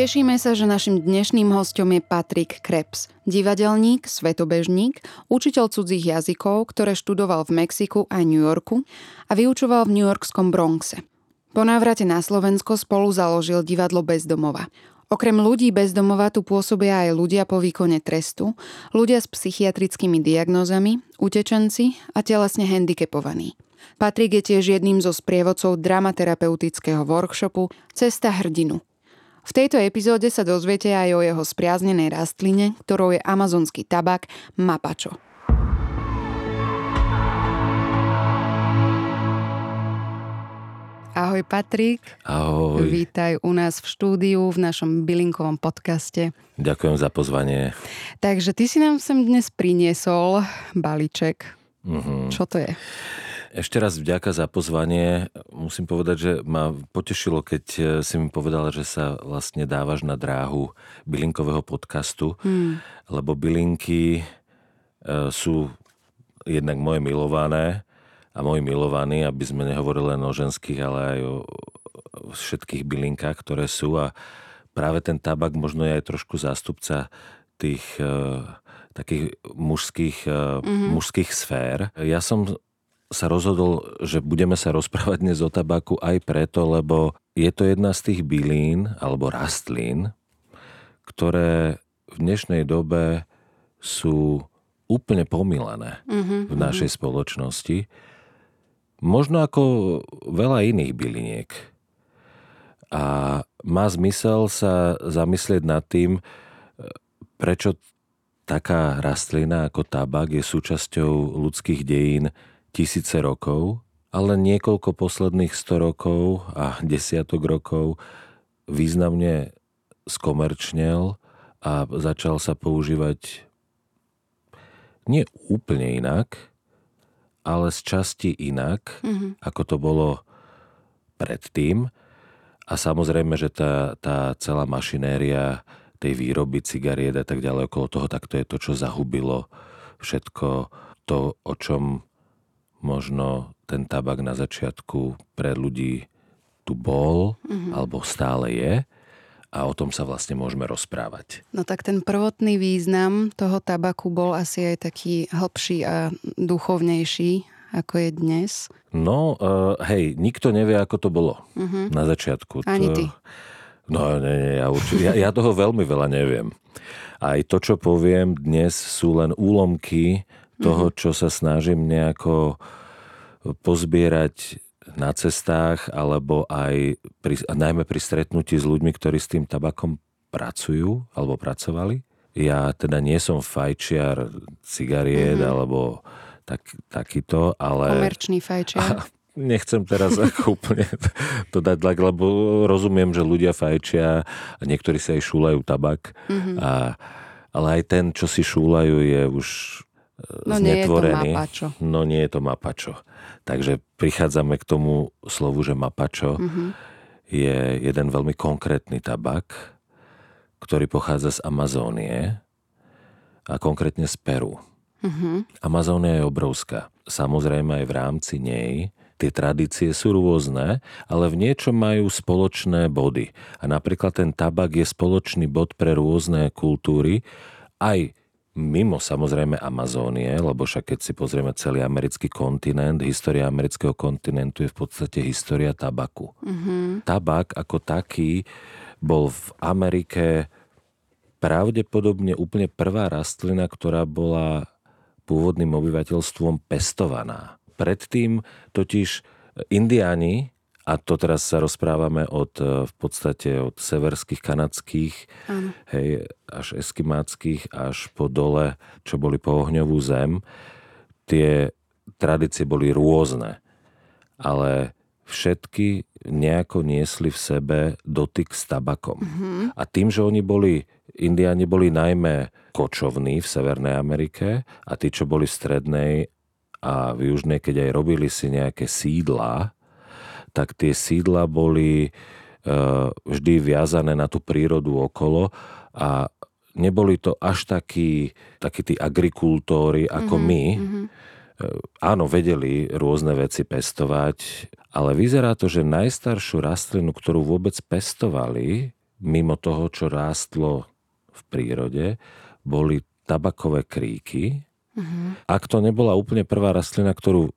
Tešíme sa, že našim dnešným hostom je Patrik Krebs, divadelník, svetobežník, učiteľ cudzích jazykov, ktoré študoval v Mexiku a New Yorku a vyučoval v New Yorkskom Bronxe. Po návrate na Slovensko spolu založil divadlo Bezdomova. Okrem ľudí bezdomova tu pôsobia aj ľudia po výkone trestu, ľudia s psychiatrickými diagnózami, utečenci a telesne handicapovaní. Patrik je tiež jedným zo sprievodcov dramaterapeutického workshopu Cesta hrdinu – v tejto epizóde sa dozviete aj o jeho spriaznenej rastline, ktorou je amazonský tabak mapačo. Ahoj Patrik. Ahoj. Vítaj u nás v štúdiu v našom bylinkovom podcaste. Ďakujem za pozvanie. Takže ty si nám sem dnes priniesol balíček. Mm-hmm. Čo to je? Ešte raz vďaka za pozvanie. Musím povedať, že ma potešilo, keď eh, si mi povedala, že sa vlastne dávaš na dráhu bylinkového podcastu, hmm. lebo bylinky eh, sú jednak moje milované a moji milovaní, aby sme nehovorili len o ženských, ale aj o všetkých bylinkách, ktoré sú a práve ten tabak možno je aj trošku zástupca tých uh, takých mužských, mm-hmm. mužských sfér. Ja som sa rozhodol, že budeme sa rozprávať dnes o tabaku aj preto, lebo je to jedna z tých bylín alebo rastlín, ktoré v dnešnej dobe sú úplne pomilené mm-hmm, v našej mm-hmm. spoločnosti. Možno ako veľa iných byliniek. A má zmysel sa zamyslieť nad tým, prečo taká rastlina ako tabak je súčasťou ľudských dejín tisíce rokov, ale niekoľko posledných 100 rokov a desiatok rokov významne skomerčnel a začal sa používať nie úplne inak, ale z časti inak, mm-hmm. ako to bolo predtým. A samozrejme, že tá, tá celá mašinéria tej výroby cigariet a tak ďalej okolo toho, tak to je to, čo zahubilo všetko to, o čom možno ten tabak na začiatku pre ľudí tu bol, mm-hmm. alebo stále je a o tom sa vlastne môžeme rozprávať. No tak ten prvotný význam toho tabaku bol asi aj taký hlbší a duchovnejší, ako je dnes. No, uh, hej, nikto nevie, ako to bolo mm-hmm. na začiatku. Ani ty. No, nie, nie, ja, určite, ja, ja toho veľmi veľa neviem. Aj to, čo poviem dnes, sú len úlomky toho, mhm. čo sa snažím nejako pozbierať na cestách alebo aj pri, najmä pri stretnutí s ľuďmi, ktorí s tým tabakom pracujú alebo pracovali. Ja teda nie som fajčiar cigariet mm-hmm. alebo tak, takýto, ale... Komerčný fajčiar. nechcem teraz úplne to dať tak, lebo rozumiem, že ľudia fajčia a niektorí sa aj šúlajú tabak. Mm-hmm. A, ale aj ten, čo si šúlajú, je už no, znetvorený. Nie je to mapačo. No nie je to mapačo. Takže prichádzame k tomu slovu, že mapačo mm-hmm. je jeden veľmi konkrétny tabak, ktorý pochádza z Amazónie a konkrétne z Peru. Mm-hmm. Amazónia je obrovská. Samozrejme aj v rámci nej tie tradície sú rôzne, ale v niečom majú spoločné body. A napríklad ten tabak je spoločný bod pre rôzne kultúry, aj mimo samozrejme Amazónie, lebo však keď si pozrieme celý americký kontinent, história amerického kontinentu je v podstate história tabaku. Mm-hmm. Tabak ako taký bol v Amerike pravdepodobne úplne prvá rastlina, ktorá bola pôvodným obyvateľstvom pestovaná. Predtým totiž indiáni a to teraz sa rozprávame od, e, v podstate od severských, kanadských, Áno. hej, až eskimáckých, až po dole, čo boli po ohňovú zem. Tie tradície boli rôzne, ale všetky nejako niesli v sebe dotyk s tabakom. Mm-hmm. A tým, že oni boli, indiáni boli najmä kočovní v Severnej Amerike a tí, čo boli v Strednej a v Južnej, keď aj robili si nejaké sídla, tak tie sídla boli e, vždy viazané na tú prírodu okolo a neboli to až takí, takí tí agrikultóri ako mm-hmm, my. Mm-hmm. Áno, vedeli rôzne veci pestovať, ale vyzerá to, že najstaršiu rastlinu, ktorú vôbec pestovali, mimo toho, čo rástlo v prírode, boli tabakové kríky. Mm-hmm. Ak to nebola úplne prvá rastlina, ktorú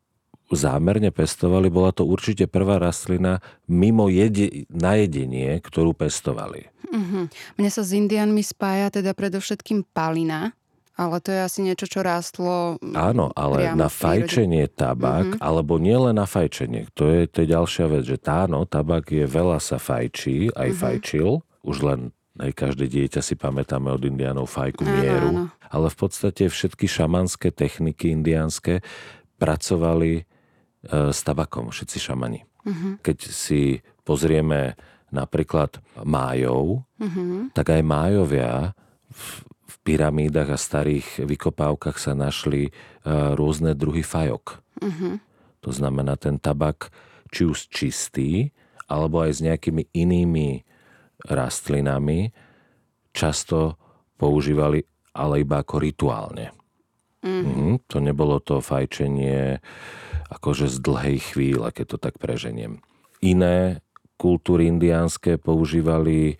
zámerne pestovali, bola to určite prvá rastlina mimo jede, na jedenie, ktorú pestovali. Mm-hmm. Mne sa s indianmi spája teda predovšetkým palina, ale to je asi niečo, čo rástlo Áno, ale na fajčenie tabak, mm-hmm. alebo nielen na fajčenie, to je, to je ďalšia vec, že táno, tabak je veľa sa fajčí, aj mm-hmm. fajčil, už len aj každé dieťa si pamätáme od indiánov fajku mieru. Áno, áno. Ale v podstate všetky šamanské techniky indiánske pracovali s tabakom, všetci šamani. Uh-huh. Keď si pozrieme napríklad májov, uh-huh. tak aj májovia v, v pyramídach a starých vykopávkach sa našli uh, rôzne druhy fajok. Uh-huh. To znamená ten tabak či už čistý, alebo aj s nejakými inými rastlinami často používali ale iba ako rituálne. Mm. Mm, to nebolo to fajčenie akože z dlhej chvíle, keď to tak preženiem. Iné kultúry indiánske používali e,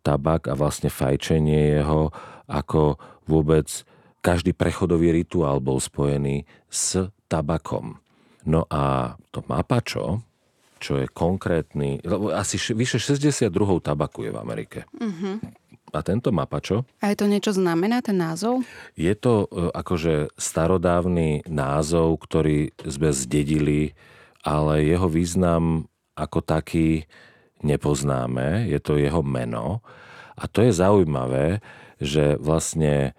tabak a vlastne fajčenie jeho ako vôbec každý prechodový rituál bol spojený s tabakom. No a to mapačo, čo je konkrétny, lebo asi vyše 60 druhov tabaku je v Amerike. Mm-hmm. A tento mapačo? A je to niečo znamená, ten názov? Je to e, akože starodávny názov, ktorý sme zdedili, ale jeho význam ako taký nepoznáme. Je to jeho meno. A to je zaujímavé, že vlastne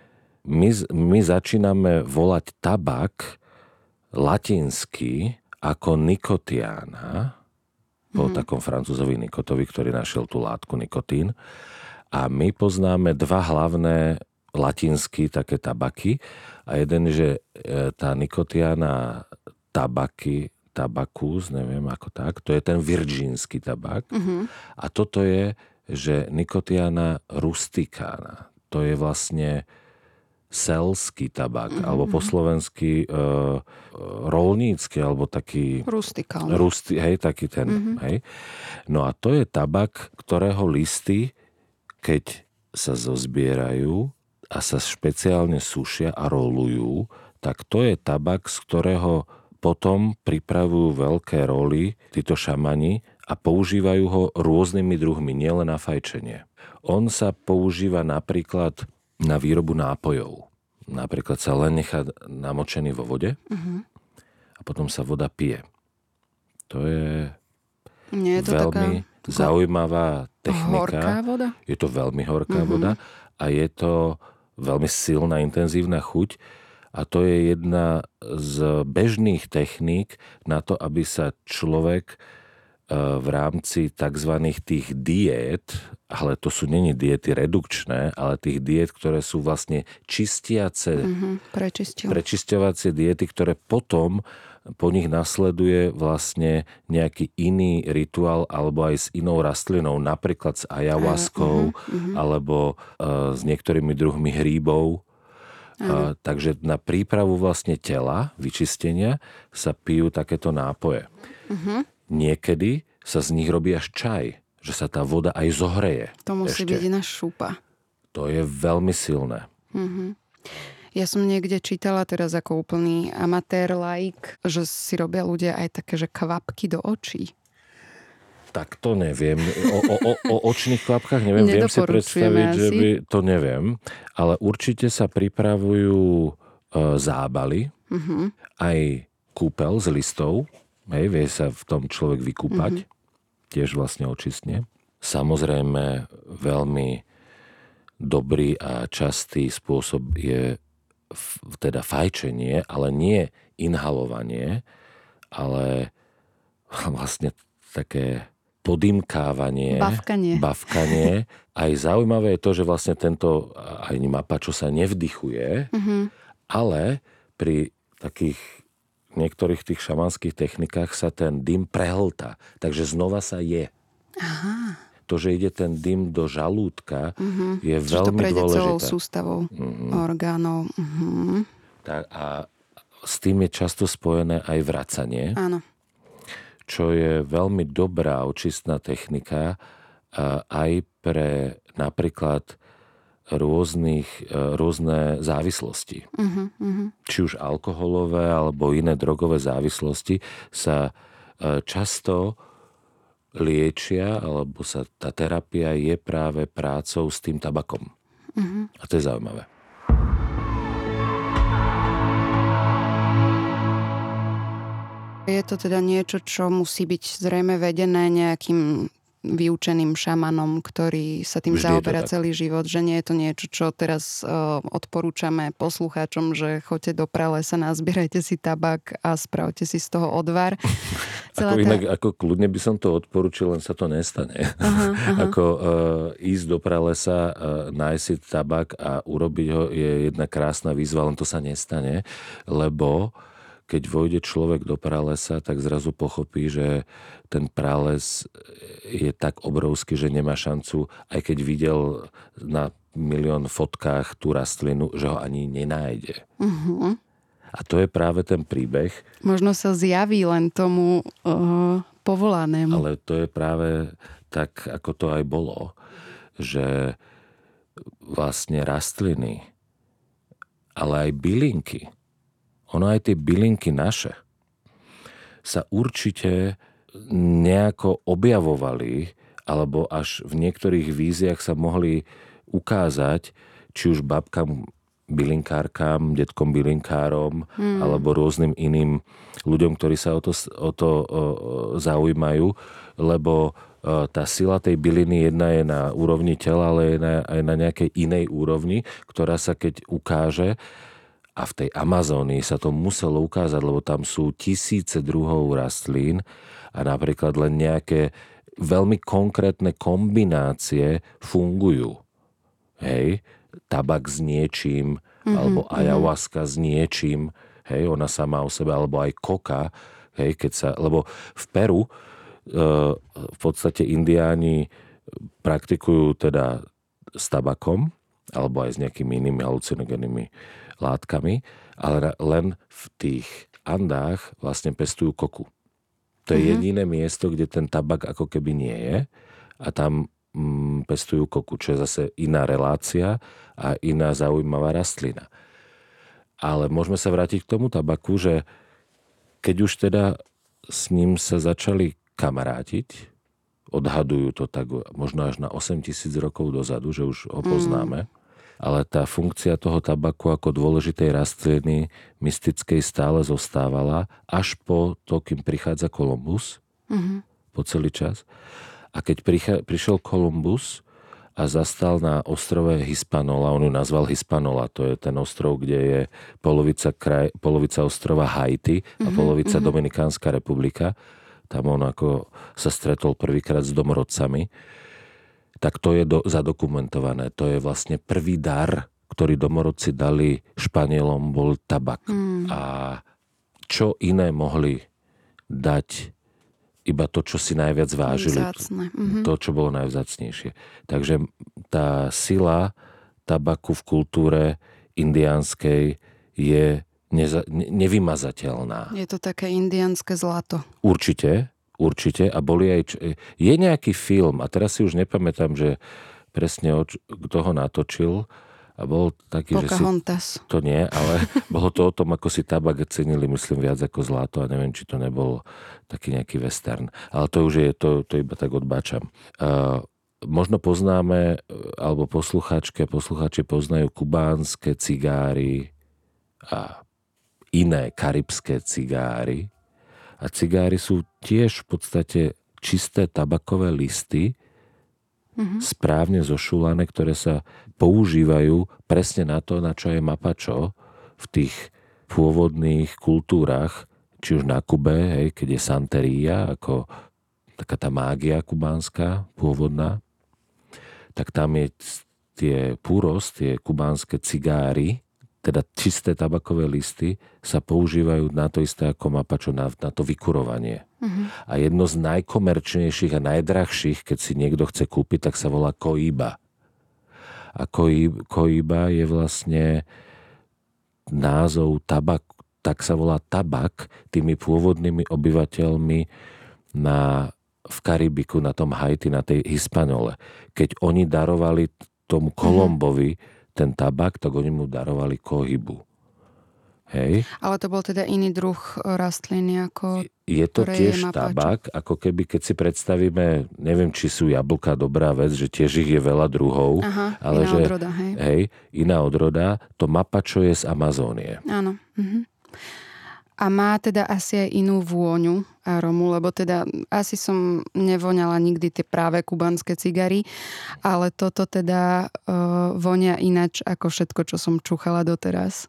my, my začíname volať tabak latinsky ako nikotiana, po mm. takom francúzovi Nikotovi, ktorý našiel tú látku nikotín. A my poznáme dva hlavné latinsky také tabaky a jeden, že e, tá nikotiana tabaky, tabakus, neviem ako tak, to je ten virgínsky tabak. Mm-hmm. A toto je, že nikotiana rusticana. To je vlastne selský tabak, mm-hmm. alebo po slovensky e, rolnícky, alebo taký... Rustikálny. Rusti, hej, taký ten, mm-hmm. hej. No a to je tabak, ktorého listy keď sa zozbierajú a sa špeciálne sušia a rolujú, tak to je tabak, z ktorého potom pripravujú veľké roly títo šamani a používajú ho rôznymi druhmi, nielen na fajčenie. On sa používa napríklad na výrobu nápojov. Napríklad sa len nechá namočený vo vode uh-huh. a potom sa voda pije. To je, Nie je to veľmi taká... zaujímavá technika. Horká voda? Je to veľmi horká mm-hmm. voda a je to veľmi silná, intenzívna chuť. A to je jedna z bežných techník na to, aby sa človek e, v rámci tzv. tých diét, ale to sú není diety redukčné, ale tých diét, ktoré sú vlastne čistiace, mm-hmm, prečisťovacie diety, ktoré potom po nich nasleduje vlastne nejaký iný rituál alebo aj s inou rastlinou, napríklad s ayahuaskou uh, uh, uh. alebo uh, s niektorými druhmi hríbov. Uh, takže na prípravu vlastne tela, vyčistenia, sa pijú takéto nápoje. Uh-huh. Niekedy sa z nich robí až čaj, že sa tá voda aj zohreje. To musí ešte. byť iná šupa. To je veľmi silné. Uh-huh. Ja som niekde čítala teraz ako úplný amatér, like, že si robia ľudia aj také, že kvapky do očí. Tak to neviem. O, o, o, o očných kvapkách neviem. Viem si predstaviť, asi. že by... To neviem. Ale určite sa pripravujú e, zábaly. Uh-huh. Aj kúpel z listov. Hej, vie sa v tom človek vykúpať. Uh-huh. Tiež vlastne očistne. Samozrejme, veľmi dobrý a častý spôsob je teda fajčenie, ale nie inhalovanie, ale vlastne také podimkávanie, bavkanie. bavkanie. Aj zaujímavé je to, že vlastne tento aj mapačo sa nevdychuje, mm-hmm. ale pri takých niektorých tých šamanských technikách sa ten dym prehlta, takže znova sa je. Aha. To, že ide ten dym do žalúdka, Uh-huh. je Čiže to veľmi prejde celou dôležité. sústavou Mhm. orgánov. Uh-huh. Tak, a s tým je často spojené aj vracanie, Áno. čo je veľmi dobrá očistná technika aj pre napríklad rôznych, e, rôzne závislosti. Uh-huh. Uh-huh. Či už alkoholové alebo iné drogové závislosti sa e, často liečia, alebo sa tá terapia je práve prácou s tým tabakom. Uh-huh. A to je zaujímavé. Je to teda niečo, čo musí byť zrejme vedené nejakým vyučeným šamanom, ktorý sa tým Vždy zaoberá celý život, že nie je to niečo, čo teraz uh, odporúčame poslucháčom, že choďte do pralesa, nazbierajte si tabak a spravte si z toho odvar. Ako inak, ako kľudne by som to odporučil, len sa to nestane. Aha, aha. Ako uh, ísť do pralesa, uh, nájsť si tabak a urobiť ho je jedna krásna výzva, len to sa nestane, lebo keď vojde človek do pralesa, tak zrazu pochopí, že ten prales je tak obrovský, že nemá šancu, aj keď videl na milión fotkách tú rastlinu, že ho ani nenájde. Uh-huh. A to je práve ten príbeh, Možno sa zjaví len tomu uh, povolanému. Ale to je práve tak, ako to aj bolo, že vlastne rastliny, ale aj bylinky, ono aj tie bylinky naše, sa určite nejako objavovali, alebo až v niektorých víziách sa mohli ukázať, či už babkám bylinkárkám, detkom bylinkárom hmm. alebo rôznym iným ľuďom, ktorí sa o to, o to o, zaujímajú, lebo tá sila tej byliny jedna je na úrovni tela, ale je na, aj na nejakej inej úrovni, ktorá sa keď ukáže, a v tej Amazónii sa to muselo ukázať, lebo tam sú tisíce druhov rastlín a napríklad len nejaké veľmi konkrétne kombinácie fungujú. Hej, tabak s niečím, mm-hmm, alebo ayahuasca mm-hmm. s niečím, hej, ona sama o sebe, alebo aj koka, hej, keď sa, lebo v Peru e, v podstate indiáni praktikujú teda s tabakom, alebo aj s nejakými inými halucinogennými látkami, ale len v tých Andách vlastne pestujú koku. To je mm-hmm. jediné miesto, kde ten tabak ako keby nie je a tam mm, pestujú koku, čo je zase iná relácia a iná zaujímavá rastlina. Ale môžeme sa vrátiť k tomu tabaku, že keď už teda s ním sa začali kamarátiť, odhadujú to tak možno až na 8 tisíc rokov dozadu, že už ho poznáme, mm ale tá funkcia toho tabaku ako dôležitej rastliny mystickej stále zostávala až po to, kým prichádza Kolumbus, uh-huh. po celý čas. A keď prichá, prišiel Kolumbus a zastal na ostrove Hispanola, on ju nazval Hispanola, to je ten ostrov, kde je polovica, kraj, polovica ostrova Haiti a uh-huh, polovica uh-huh. Dominikánska republika. Tam on ako sa stretol prvýkrát s domorodcami tak to je do, zadokumentované. To je vlastne prvý dar, ktorý domorodci dali Španielom, bol tabak. Mm. A čo iné mohli dať iba to, čo si najviac vážili. Mm-hmm. To, čo bolo najvzácnejšie. Takže tá sila tabaku v kultúre indiánskej je neza, ne, nevymazateľná. Je to také indiánske zlato. Určite, určite a boli aj... Je nejaký film, a teraz si už nepamätám, že presne oč, kto ho natočil a bol taký, Pocahontas. že si... To nie, ale bolo to o tom, ako si tabak cenili, myslím, viac ako zlato a neviem, či to nebol taký nejaký western. Ale to už je, to, to iba tak odbáčam. Uh, možno poznáme, alebo poslucháčky a poslucháči poznajú kubánske cigáry a iné karibské cigáry, a cigáry sú tiež v podstate čisté tabakové listy, mm-hmm. správne zošulané, ktoré sa používajú presne na to, na čo je mapačo v tých pôvodných kultúrach, či už na Kube, hej, keď je santeria, ako taká tá mágia kubánska, pôvodná, tak tam je tie puros, tie kubánske cigáry, teda čisté tabakové listy sa používajú na to isté ako mapačo, na, na to vykurovanie. Uh-huh. A jedno z najkomerčnejších a najdrahších, keď si niekto chce kúpiť, tak sa volá koiba. A koiba je vlastne názov tabak, tak sa volá tabak tými pôvodnými obyvateľmi na, v Karibiku, na tom Haiti, na tej Hispanole. Keď oni darovali tomu Kolombovi uh-huh ten tabak, tak oni mu darovali kohybu. Hej. Ale to bol teda iný druh rastliny ako... Je to tiež je tabak, ako keby keď si predstavíme, neviem, či sú jablka dobrá vec, že tiež ich je veľa druhov. Aha, ale iná že, odroda, hej. hej. iná odroda. To mapačo je z Amazónie. Áno. Mhm. A má teda asi aj inú vôňu aromu, lebo teda asi som nevoňala nikdy tie práve kubanské cigary, ale toto teda uh, vonia inač ako všetko, čo som čuchala doteraz.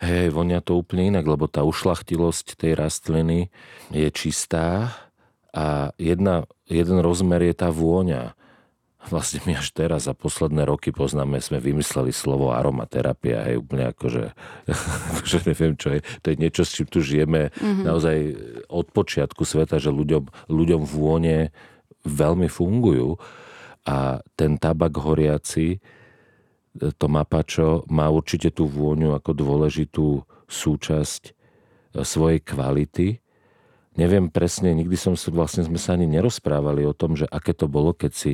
Hej, vonia to úplne inak, lebo tá ušlachtilosť tej rastliny je čistá a jedna, jeden rozmer je tá vôňa vlastne my až teraz za posledné roky poznáme, sme vymysleli slovo aromaterapia, hej, úplne akože, akože neviem čo je, to je niečo, s čím tu žijeme mm-hmm. naozaj od počiatku sveta, že ľuďom, ľuďom vône veľmi fungujú a ten tabak horiaci, to mapačo má určite tú vôňu ako dôležitú súčasť svojej kvality neviem presne, nikdy som sa, vlastne sme sa ani nerozprávali o tom, že aké to bolo, keď si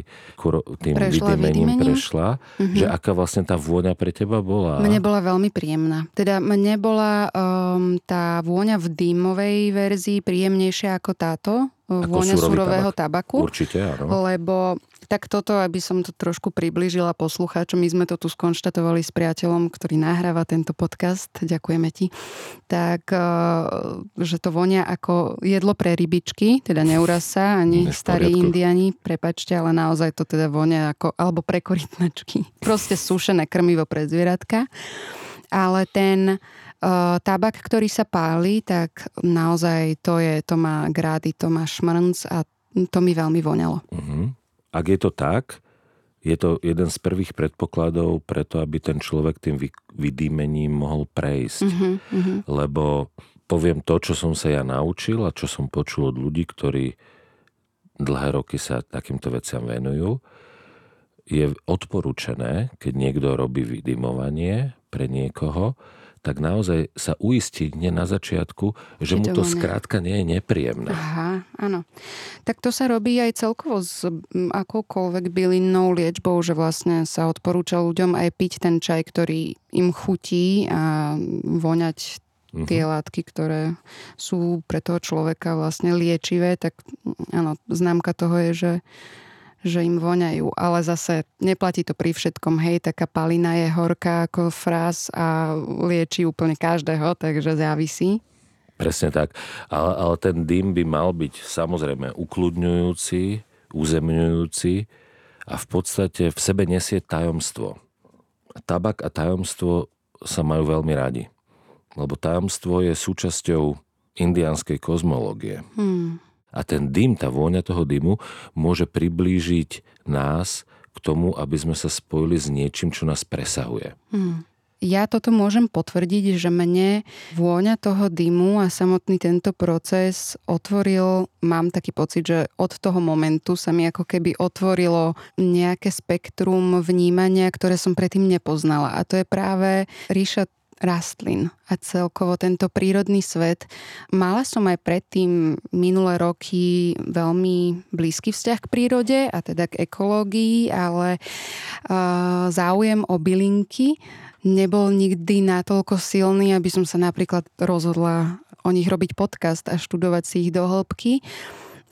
tým vydymením prešla, mm-hmm. že aká vlastne tá vôňa pre teba bola. Mne bola veľmi príjemná. Teda mne bola um, tá vôňa v dýmovej verzii príjemnejšia ako táto, vôňa surového tabak. tabaku. Určite, áno. Lebo tak toto, aby som to trošku priblížila poslucháčom, my sme to tu skonštatovali s priateľom, ktorý nahráva tento podcast, ďakujeme ti, tak, eh, že to vonia ako jedlo pre rybičky, teda neuraz sa ani starí indiani, prepačte, ale naozaj to teda vonia ako, alebo pre korytnačky. Proste sušené krmivo pre zvieratka. Ale ten tabak, ktorý sa páli, tak naozaj to je, to má grády, to má šmrnc a to mi veľmi voňalo. Uh-huh. Ak je to tak, je to jeden z prvých predpokladov preto, aby ten človek tým vydýmením mohol prejsť. Mm-hmm. Lebo poviem to, čo som sa ja naučil a čo som počul od ľudí, ktorí dlhé roky sa takýmto veciam venujú, je odporúčené, keď niekto robí vydymovanie pre niekoho, tak naozaj sa uistiť nie na začiatku, že mu to skrátka nie je nepríjemné. Aha, áno. Tak to sa robí aj celkovo s akoukoľvek bylinnou liečbou, že vlastne sa odporúča ľuďom aj piť ten čaj, ktorý im chutí a voňať mhm. tie uh-huh. látky, ktoré sú pre toho človeka vlastne liečivé, tak áno, známka toho je, že že im voňajú, ale zase neplatí to pri všetkom, hej, taká palina je horká ako fráz a lieči úplne každého, takže závisí. Presne tak, ale, ale ten dym by mal byť samozrejme ukludňujúci, uzemňujúci a v podstate v sebe nesie tajomstvo. Tabak a tajomstvo sa majú veľmi radi, lebo tajomstvo je súčasťou indianskej kozmológie. Hmm a ten dym, tá vôňa toho dymu môže priblížiť nás k tomu, aby sme sa spojili s niečím, čo nás presahuje. Hmm. Ja toto môžem potvrdiť, že mne vôňa toho dymu a samotný tento proces otvoril, mám taký pocit, že od toho momentu sa mi ako keby otvorilo nejaké spektrum vnímania, ktoré som predtým nepoznala. A to je práve ríša rastlín a celkovo tento prírodný svet. Mala som aj predtým minulé roky veľmi blízky vzťah k prírode a teda k ekológii, ale uh, záujem o bylinky nebol nikdy natoľko silný, aby som sa napríklad rozhodla o nich robiť podcast a študovať si ich do hĺbky.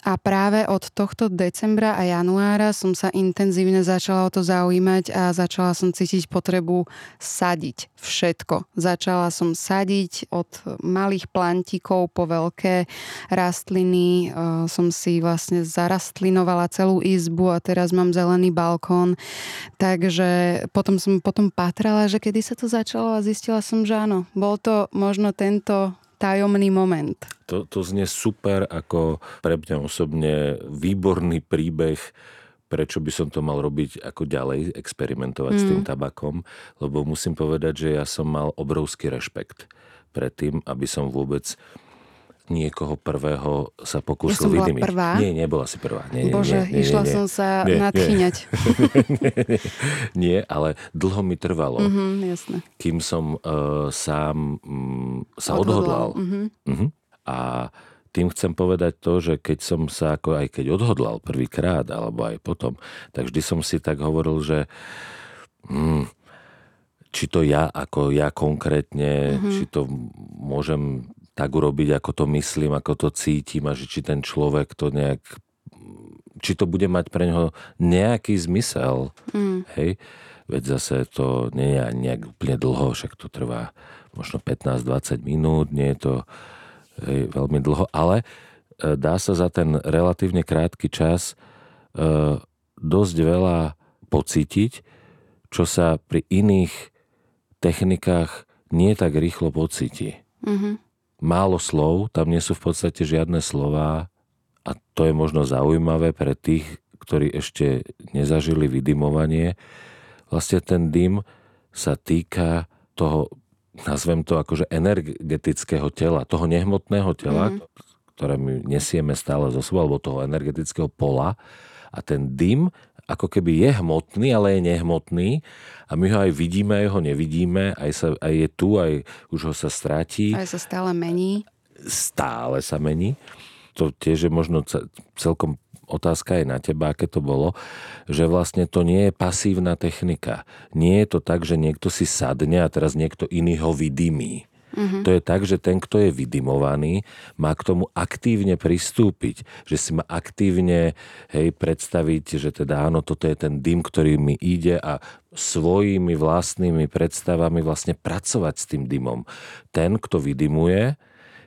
A práve od tohto decembra a januára som sa intenzívne začala o to zaujímať a začala som cítiť potrebu sadiť všetko. Začala som sadiť od malých plantíkov po veľké rastliny. E, som si vlastne zarastlinovala celú izbu a teraz mám zelený balkón. Takže potom som potom patrala, že kedy sa to začalo a zistila som, že áno, bol to možno tento tajomný moment. To, to znie super ako pre mňa osobne výborný príbeh prečo by som to mal robiť ako ďalej, experimentovať mm. s tým tabakom, lebo musím povedať, že ja som mal obrovský rešpekt pred tým, aby som vôbec niekoho prvého sa pokúsil ja vydymiť. prvá? Nie, nebola si prvá. Nie, Bože, nie, nie, išla nie, som sa nie, nadchýňať. Nie, nie, nie, ale dlho mi trvalo, mm-hmm, jasné. kým som uh, sám um, sa odhodlal. odhodlal. Mm-hmm. Uh-huh. A tým chcem povedať to, že keď som sa ako aj keď odhodlal prvýkrát, alebo aj potom, tak vždy som si tak hovoril, že hmm, či to ja, ako ja konkrétne, mm-hmm. či to môžem tak urobiť, ako to myslím, ako to cítim a že či ten človek to nejak či to bude mať pre neho nejaký zmysel. Mm. Hej? Veď zase to nie je nejak úplne dlho, však to trvá možno 15-20 minút, nie je to hej, veľmi dlho, ale e, dá sa za ten relatívne krátky čas e, dosť veľa pocítiť, čo sa pri iných technikách nie tak rýchlo pocíti. Mm-hmm málo slov, tam nie sú v podstate žiadne slova a to je možno zaujímavé pre tých, ktorí ešte nezažili vydymovanie. Vlastne ten dym sa týka toho, nazvem to akože energetického tela, toho nehmotného tela, mm. ktoré my nesieme stále zo sebou, alebo toho energetického pola. A ten dym ako keby je hmotný, ale je nehmotný a my ho aj vidíme, aj ho nevidíme, aj, sa, aj je tu, aj už ho sa stráti. Aj sa stále mení. Stále sa mení. To tiež je možno celkom otázka je na teba, aké to bolo, že vlastne to nie je pasívna technika. Nie je to tak, že niekto si sadne a teraz niekto iný ho vydymí. Mm-hmm. To je tak, že ten, kto je vydimovaný, má k tomu aktívne pristúpiť. Že si má aktívne hej, predstaviť, že teda áno, toto je ten dym, ktorý mi ide a svojimi vlastnými predstavami vlastne pracovať s tým dymom. Ten, kto vydimuje,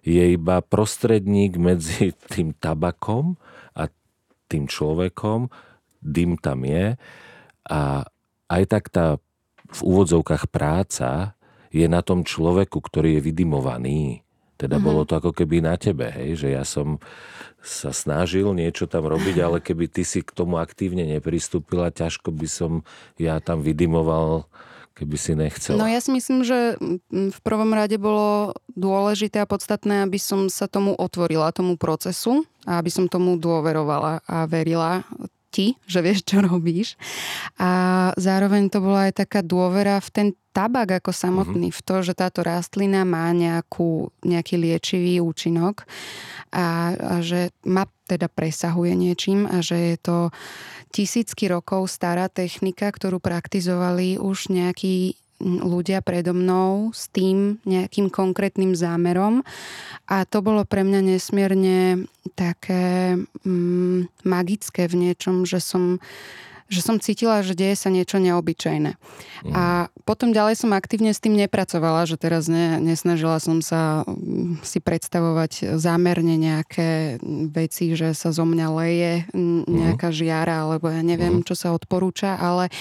je iba prostredník medzi tým tabakom a tým človekom. Dym tam je a aj tak tá v úvodzovkách práca je na tom človeku, ktorý je vydimovaný. Teda mm-hmm. bolo to ako keby na tebe, hej, že ja som sa snažil niečo tam robiť, ale keby ty si k tomu aktívne nepristúpila, ťažko by som ja tam vydimoval, keby si nechcela. No ja si myslím, že v prvom rade bolo dôležité a podstatné, aby som sa tomu otvorila, tomu procesu a aby som tomu dôverovala a verila ti, že vieš, čo robíš. A zároveň to bola aj taká dôvera v ten tabak ako samotný, mm-hmm. v to, že táto rastlina má nejakú, nejaký liečivý účinok a, a že ma teda presahuje niečím a že je to tisícky rokov stará technika, ktorú praktizovali už nejakí ľudia predo mnou s tým nejakým konkrétnym zámerom. A to bolo pre mňa nesmierne také mm, magické v niečom, že som že som cítila, že deje sa niečo neobyčajné. Mm. A potom ďalej som aktívne s tým nepracovala, že teraz ne, nesnažila som sa mm, si predstavovať zámerne nejaké veci, že sa zo mňa leje mm. nejaká žiara, alebo ja neviem, mm. čo sa odporúča, ale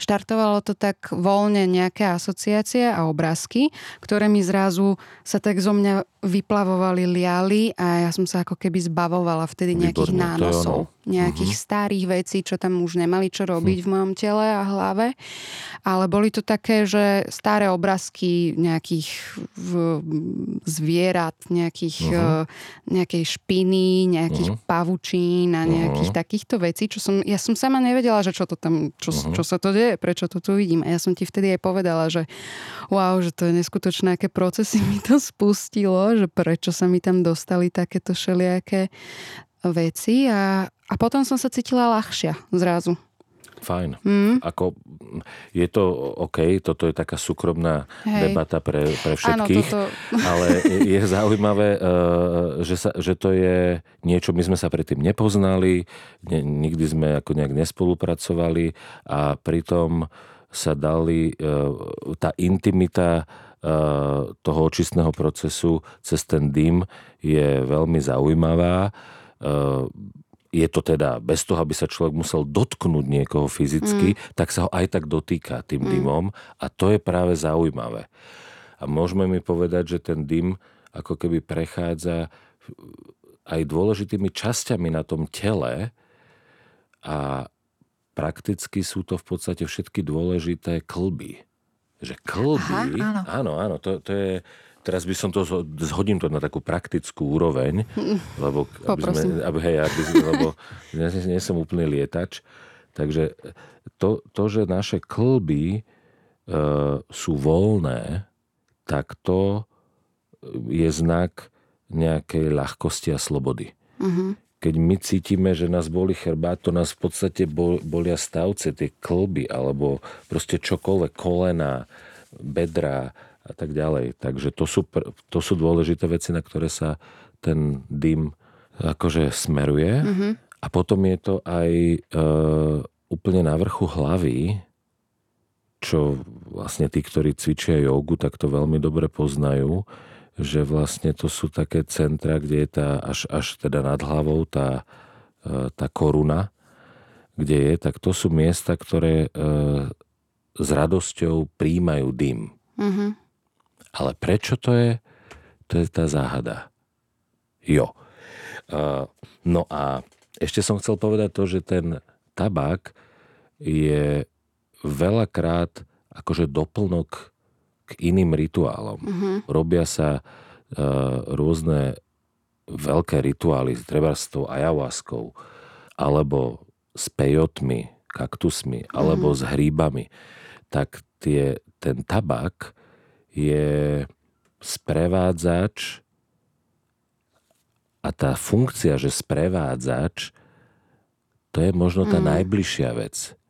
štartovalo to tak voľne nejaké asociácie a obrázky, ktoré mi zrazu sa tak zo mňa vyplavovali, liali a ja som sa ako keby zbavovala vtedy nejakých Výborné, nánosov, nejakých uh-huh. starých vecí, čo tam už nemali čo robiť uh-huh. v mojom tele a hlave. Ale boli to také, že staré obrázky nejakých v, zvierat, nejakých, uh-huh. nejakej špiny, nejakých uh-huh. pavučín a nejakých uh-huh. takýchto vecí, čo som, ja som sama nevedela, že čo to tam, čo, uh-huh. čo sa to deje, prečo to tu vidím. A ja som ti vtedy aj povedala, že wow, že to je neskutočné, aké procesy mi to spustilo že prečo sa mi tam dostali takéto všelijaké veci a, a potom som sa cítila ľahšia zrazu. Fajn. Mm. Ako, je to OK, toto je taká súkromná Hej. debata pre, pre všetkých, Áno, toto... ale je zaujímavé, eh, že, sa, že to je niečo, my sme sa predtým nepoznali, ne, nikdy sme ako nejak nespolupracovali a pritom sa dali, eh, tá intimita Eh, toho očistného procesu cez ten dym je veľmi zaujímavá. Je to teda bez toho, aby sa človek musel dotknúť niekoho fyzicky, mm. tak sa ho aj tak dotýka tým mm. dymom a to je práve zaujímavé. A môžeme mi povedať, že ten dym ako keby prechádza aj dôležitými časťami na tom tele a prakticky sú to v podstate všetky dôležité klby. Že klby, Aha, áno. áno, áno, to, to je, teraz by som to, zhodím to na takú praktickú úroveň, lebo, aby sme, aby, hej, aby, lebo nie, nie som úplný lietač, takže to, to že naše klby e, sú voľné, tak to je znak nejakej ľahkosti a slobody. Uh-huh. Keď my cítime, že nás boli chrbát, to nás v podstate bolia stavce, tie klby, alebo proste čokoľvek, kolena, bedra a tak ďalej. Takže to sú, to sú dôležité veci, na ktoré sa ten dym akože smeruje. Uh-huh. A potom je to aj e, úplne na vrchu hlavy, čo vlastne tí, ktorí cvičia jogu, tak to veľmi dobre poznajú, že vlastne to sú také centra, kde je tá až, až teda nad hlavou tá, e, tá koruna, kde je, tak to sú miesta, ktoré e, s radosťou príjmajú dym. Mm-hmm. Ale prečo to je? To je tá záhada. Jo. E, no a ešte som chcel povedať to, že ten tabak je veľakrát akože doplnok k iným rituálom. Uh-huh. Robia sa uh, rôzne veľké rituály, treba s tou ayahuaskou, alebo s pejotmi, kaktusmi, alebo uh-huh. s hríbami. Tak tie, ten tabak je sprevádzač a tá funkcia, že sprevádzač, to je možno tá uh-huh. najbližšia vec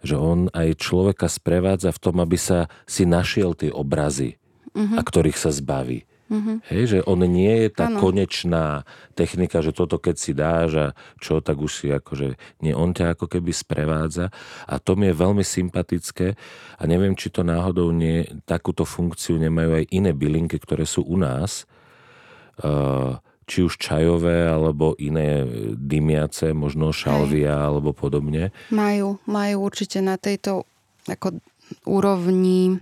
že on aj človeka sprevádza v tom, aby sa si našiel tie obrazy, uh-huh. a ktorých sa zbaví. Uh-huh. Hej, že on nie je tá ano. konečná technika, že toto keď si dáš a čo, tak už si akože, nie, on ťa ako keby sprevádza a to mi je veľmi sympatické a neviem, či to náhodou nie, takúto funkciu nemajú aj iné bylinky, ktoré sú u nás. Uh, či už čajové alebo iné dymiace, možno šalvia Hej. alebo podobne. Majú, majú určite na tejto ako úrovni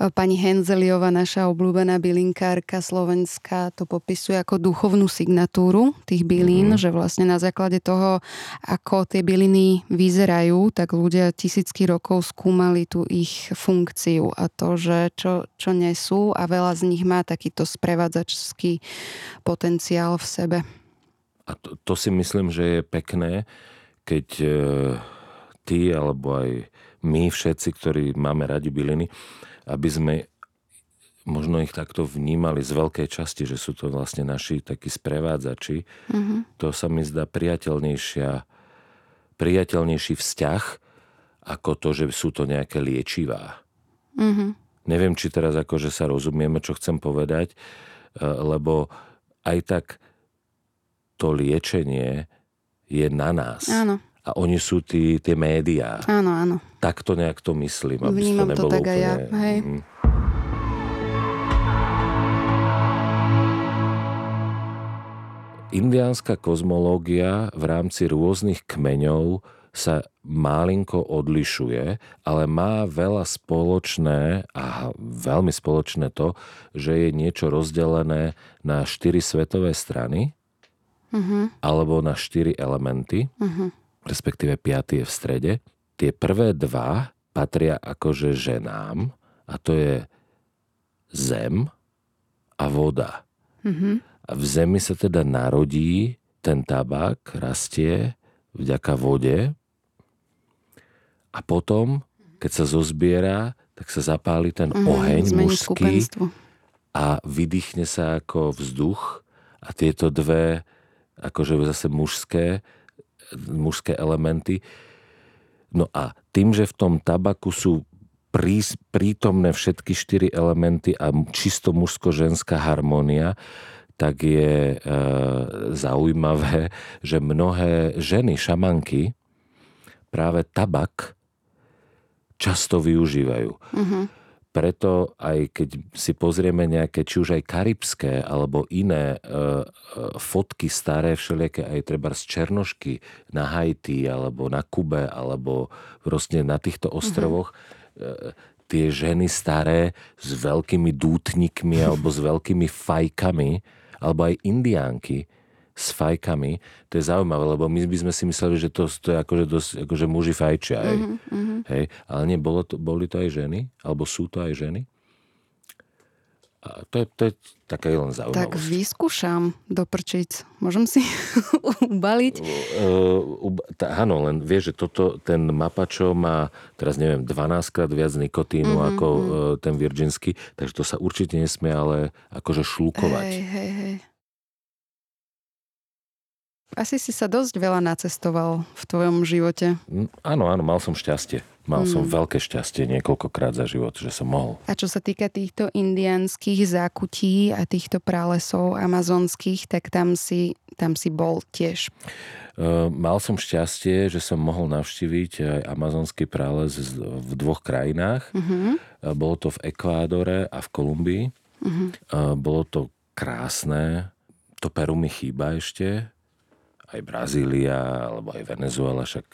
Pani Henzeliova, naša obľúbená bylinkárka slovenská, to popisuje ako duchovnú signatúru tých bylín, mm. že vlastne na základe toho, ako tie byliny vyzerajú, tak ľudia tisícky rokov skúmali tú ich funkciu a to, že čo, čo nesú a veľa z nich má takýto sprevádzačský potenciál v sebe. A to, to si myslím, že je pekné, keď e, ty alebo aj my všetci, ktorí máme radi byliny, aby sme možno ich takto vnímali z veľkej časti, že sú to vlastne naši takí sprevádzači, mm-hmm. to sa mi zdá priateľnejšia, priateľnejší vzťah ako to, že sú to nejaké liečivá. Mm-hmm. Neviem, či teraz akože sa rozumieme, čo chcem povedať, e, lebo aj tak to liečenie je na nás. Áno a oni sú tí, tie médiá. Áno, áno. Tak to nejak to myslím, aby Vnímam to nebolo to tak úplne... ja, hej. Mm. Indiánska kozmológia v rámci rôznych kmeňov sa málinko odlišuje, ale má veľa spoločné a veľmi spoločné to, že je niečo rozdelené na štyri svetové strany uh-huh. alebo na štyri elementy. Uh-huh respektíve piatý je v strede. Tie prvé dva patria akože ženám a to je zem a voda. Mm-hmm. A v zemi sa teda narodí ten tabak, rastie vďaka vode a potom, keď sa zozbiera, tak sa zapáli ten mm-hmm, oheň mužský a vydýchne sa ako vzduch a tieto dve akože zase mužské mužské elementy. No a tým, že v tom tabaku sú prítomné všetky štyri elementy a čisto mužsko-ženská harmónia, tak je e, zaujímavé, že mnohé ženy, šamanky, práve tabak často využívajú. Uh-huh. Preto aj keď si pozrieme nejaké, či už aj karibské alebo iné e, e, fotky staré, všelijaké aj treba z Černošky na Haiti alebo na Kube alebo proste na týchto mhm. ostrovoch, mm-hmm. e, tie ženy staré s veľkými dútnikmi alebo s veľkými fajkami alebo aj indiánky s fajkami. To je zaujímavé, lebo my by sme si mysleli, že to, to je akože, dosť, akože muži fajčia. Hej. Mm-hmm. Hej. Ale nie, bolo to, boli to aj ženy, alebo sú to aj ženy. A to je, to je taká len zaujímavosť. Tak vyskúšam do prčic. Môžem si ubaliť? Uh, tá, áno, len vieš, že toto, ten mapačo má, teraz neviem, 12 krát viac nikotínu mm-hmm. ako uh, ten virginsky, takže to sa určite nesmie ale akože šlukovať. Hej, hej, hej. Asi si sa dosť veľa nacestoval v tvojom živote. Mm, áno, áno, mal som šťastie. Mal hmm. som veľké šťastie niekoľkokrát za život, že som mohol. A čo sa týka týchto indianských zákutí a týchto pralesov amazonských, tak tam si, tam si bol tiež. Mal som šťastie, že som mohol navštíviť aj amazonský prales v dvoch krajinách. Uh, bolo to v Ekvádore a v Kolumbii. Uh, bolo to krásne. To Peru mi chýba ešte aj Brazília, alebo aj Venezuela, však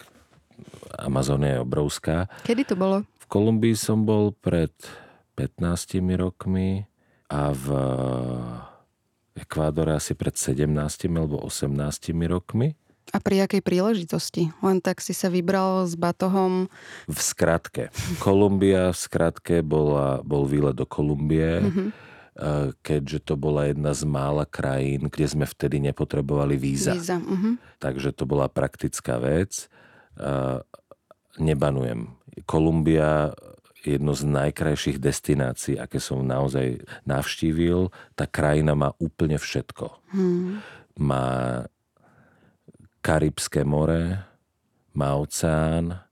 Amazónia je obrovská. Kedy to bolo? V Kolumbii som bol pred 15 rokmi a v Ekvádore asi pred 17 alebo 18 rokmi. A pri akej príležitosti? Len tak si sa vybral s batohom? V skratke. Kolumbia v skratke bola, bol výlet do Kolumbie. Mm-hmm Eh, keďže to bola jedna z mála krajín, kde sme vtedy nepotrebovali víza. víza. Uh-huh. Takže to bola praktická vec. Eh, nebanujem. Kolumbia jedno z najkrajších destinácií, aké som naozaj navštívil. Tá krajina má úplne všetko. Hmm. Má Karibské more, má oceán,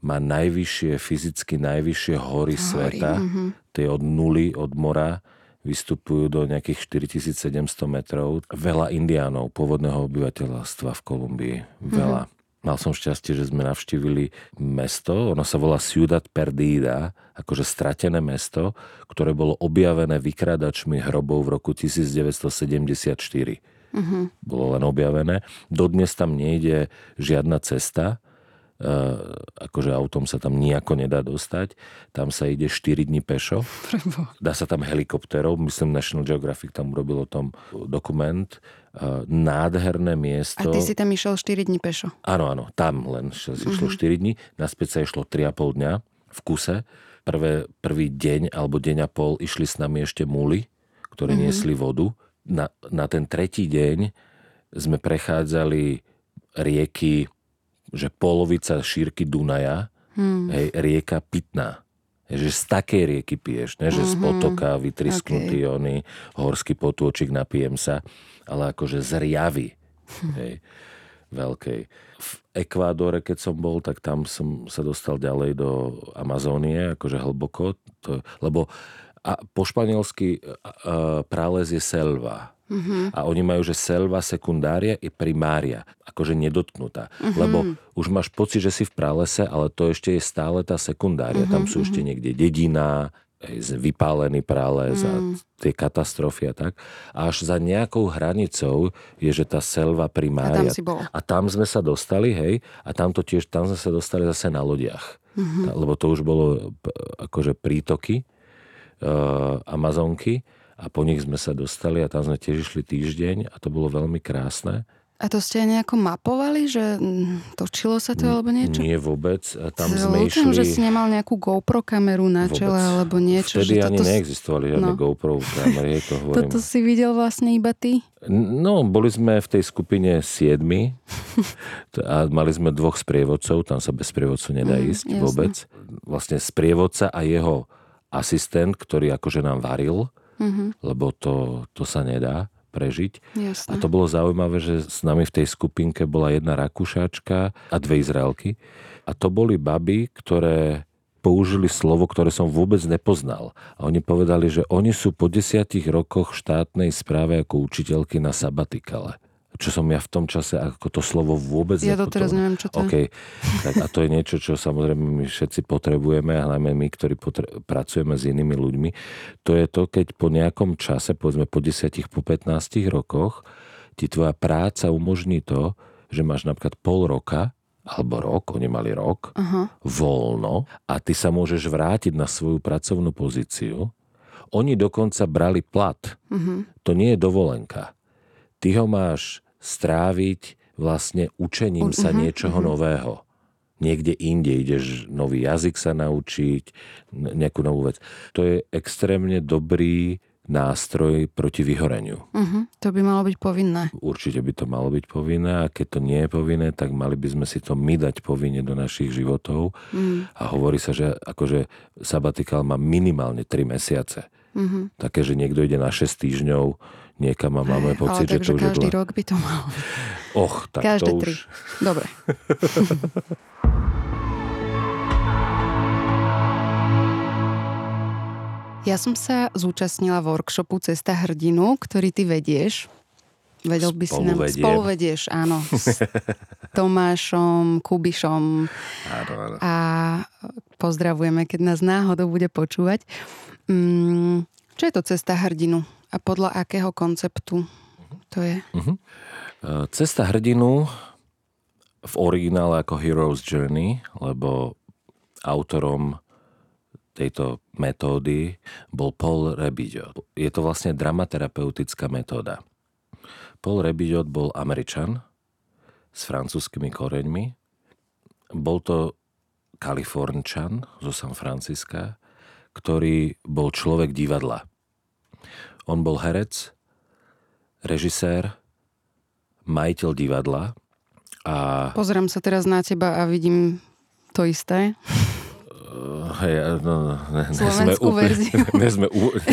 má najvyššie, fyzicky najvyššie hory, hory sveta. Uh-huh. To je od nuly, od mora vystupujú do nejakých 4700 metrov. Veľa indiánov, pôvodného obyvateľstva v Kolumbii. Veľa. Mm-hmm. Mal som šťastie, že sme navštívili mesto, ono sa volá Ciudad Perdida, akože stratené mesto, ktoré bolo objavené vykradačmi hrobov v roku 1974. Mm-hmm. Bolo len objavené. Dodnes tam nejde žiadna cesta, akože autom sa tam nejako nedá dostať. Tam sa ide 4 dní pešo. Dá sa tam helikopterov, myslím National Geographic tam urobil o tom dokument. Eh, nádherné miesto. A ty si tam išiel 4 dní pešo? Áno, áno, tam len si išlo uh-huh. 4 dní. Naspäť sa išlo 3,5 dňa v kuse. Prvé, prvý deň alebo deň a pol išli s nami ešte múly, ktoré uh-huh. niesli vodu. Na, na ten tretí deň sme prechádzali rieky že polovica šírky Dunaja, hmm. hej, rieka pitná. Že z takej rieky piješ, ne? že mm-hmm. z mhm. potoka vytrisknutý okay. oný horský potôčik, napijem sa, ale akože z riavy. Hm. Hej, veľkej. V Ekvádore, keď som bol, tak tam som sa dostal ďalej do Amazónie, akože hlboko, to, lebo a po španielsky prales je selva. Uh-huh. A oni majú, že selva sekundária i primária, akože nedotknutá. Uh-huh. Lebo už máš pocit, že si v pralese, ale to ešte je stále tá sekundária. Uh-huh. Tam sú ešte niekde dedina, vypálený prales uh-huh. a tie katastrofy a tak. A až za nejakou hranicou je, že tá selva primária. A tam si bol. A tam sme sa dostali, hej, a tam to tiež, tam sme sa dostali zase na lodiach. Uh-huh. Lebo to už bolo akože prítoky uh, Amazonky a po nich sme sa dostali a tam sme tiež išli týždeň a to bolo veľmi krásne. A to ste aj nejako mapovali, že mm, točilo sa to alebo niečo? Nie vôbec. Tam sme išli... že si nemal nejakú GoPro kameru na vôbec. čele alebo niečo. Vtedy že ani toto... neexistovali žiadne no. GoPro kamery, to hovorím. Toto si videl vlastne iba ty? No, boli sme v tej skupine siedmi a mali sme dvoch sprievodcov, tam sa bez sprievodcu nedá mm, ísť jasne. vôbec. Vlastne sprievodca a jeho asistent, ktorý akože nám varil mm-hmm. lebo to, to sa nedá prežiť. Jasne. A to bolo zaujímavé, že s nami v tej skupinke bola jedna Rakúšačka a dve Izraelky. A to boli baby, ktoré použili slovo, ktoré som vôbec nepoznal. A oni povedali, že oni sú po desiatich rokoch štátnej správe ako učiteľky na sabatikale čo som ja v tom čase, ako to slovo vôbec Ja to teraz neviem, čo to okay. tak a to je niečo, čo samozrejme my všetci potrebujeme, a najmä my, ktorí potre- pracujeme s inými ľuďmi. To je to, keď po nejakom čase, povedzme po 10, po 15 rokoch, ti tvoja práca umožní to, že máš napríklad pol roka, alebo rok, oni mali rok, uh-huh. voľno a ty sa môžeš vrátiť na svoju pracovnú pozíciu. Oni dokonca brali plat. Uh-huh. To nie je dovolenka. Ty ho máš stráviť vlastne učením sa Mhm, niečoho mhm. nového. Niekde inde ideš nový jazyk sa naučiť, nejakú novú vec. To je extrémne dobrý nástroj proti vyhoreniu. Uh-huh. To by malo byť povinné. Určite by to malo byť povinné a keď to nie je povinné, tak mali by sme si to my dať povinne do našich životov. Mm. A hovorí sa, že akože sabatikál má minimálne 3 mesiace. Uh-huh. Také, že niekto ide na 6 týždňov niekam a máme pocit, Ale že to už je každý dlho. rok by to malo. Och, tak Každé to tri. už... Dobre. Ja som sa zúčastnila workshopu Cesta hrdinu, ktorý ty vedieš. Vedel by si nám... Spoluvediem. Spolu vedieš, áno. S Tomášom, Kubišom Áno, áno. a pozdravujeme, keď nás náhodou bude počúvať. Mm, čo je to Cesta hrdinu? A podľa akého konceptu to je? Uh, Cesta hrdinu v originále ako Hero's Journey, lebo autorom tejto metódy bol Paul Rebidot. Je to vlastne dramaterapeutická metóda. Paul Rebidot bol Američan s francúzskými koreňmi. Bol to Kalifornčan zo San Franciska, ktorý bol človek divadla. On bol herec, režisér, majiteľ divadla a Pozerám sa teraz na teba a vidím to isté. Hej, no, ne, ne, sme úplne, ne, sme,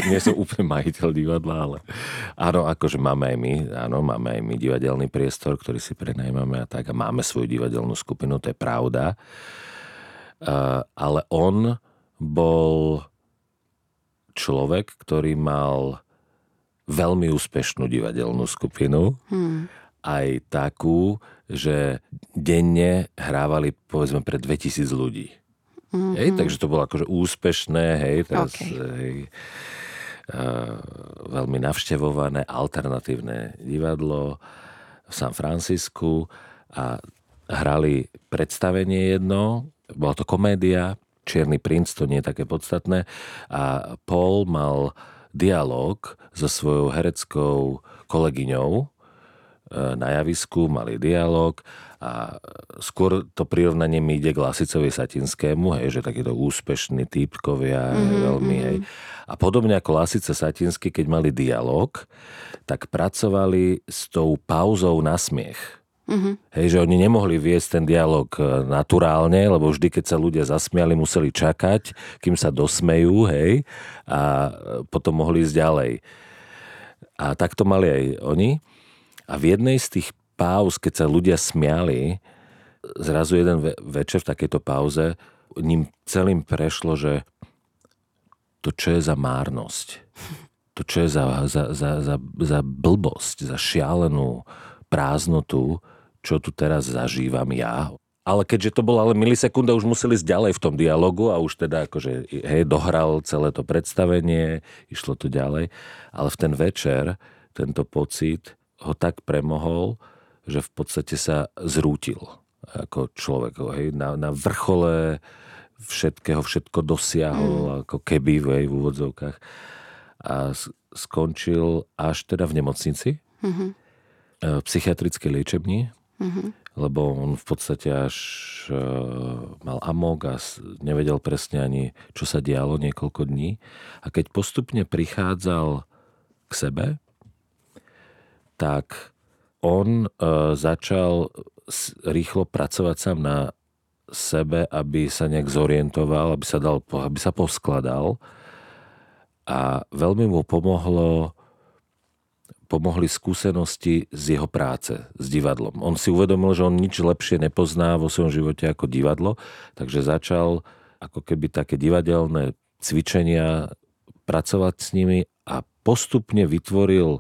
nie som úplne majiteľ divadla, ale áno, akože máme aj my, áno, máme aj my divadelný priestor, ktorý si prenajímame a tak a máme svoju divadelnú skupinu, to je pravda. Uh, ale on bol človek, ktorý mal veľmi úspešnú divadelnú skupinu, Hmm. aj takú, že denne hrávali povedzme pre 2000 ľudí. Mhm. Hej, takže to bolo akože úspešné, hej, teraz OK. hej, uh, veľmi navštevované alternatívne divadlo v San Francisku a hrali predstavenie jedno, bola to komédia, Čierny princ, to nie je také podstatné a Paul mal dialog so svojou hereckou kolegyňou e, na javisku, mali dialog a skôr to prirovnanie mi ide k Lasicovi Satinskému, hej, že takýto úspešní týpkovia, mm-hmm. veľmi, hej. A podobne ako Lasice Satinsky, keď mali dialog, tak pracovali s tou pauzou na smiech. Mhm. Hej, že oni nemohli viesť ten dialog e, naturálne, lebo vždy, keď sa ľudia zasmiali, museli čakať, kým sa dosmejú, hej, a e, potom mohli ísť ďalej. A tak to mali aj oni. A v jednej z tých pauz, keď sa ľudia smiali, zrazu jeden ve- večer v takejto pauze ním celým prešlo, že to čo je za márnosť, to čo je za, za, za, za, za blbosť, za šialenú prázdnotu, čo tu teraz zažívam ja. Ale keďže to bola ale milisekunda, už museli ísť ďalej v tom dialogu a už teda akože, hej, dohral celé to predstavenie, išlo to ďalej. Ale v ten večer tento pocit ho tak premohol, že v podstate sa zrútil ako človek. Hej, na, na vrchole všetkého, všetko dosiahol, mm. ako keby hej, v úvodzovkách. A skončil až teda v nemocnici, Mhm. e, psychiatrickej liečebni, Lebo on v podstate až e, mal amok a nevedel presne ani, čo sa dialo niekoľko dní. A keď postupne prichádzal k sebe, tak on e, začal rýchlo pracovať sám na sebe, aby sa nejak zorientoval, aby sa, dal, aby sa poskladal. A veľmi mu pomohlo pomohli skúsenosti z jeho práce s divadlom. On si uvedomil, že on nič lepšie nepozná vo svojom živote ako divadlo, takže začal ako keby také divadelné cvičenia pracovať s nimi a postupne vytvoril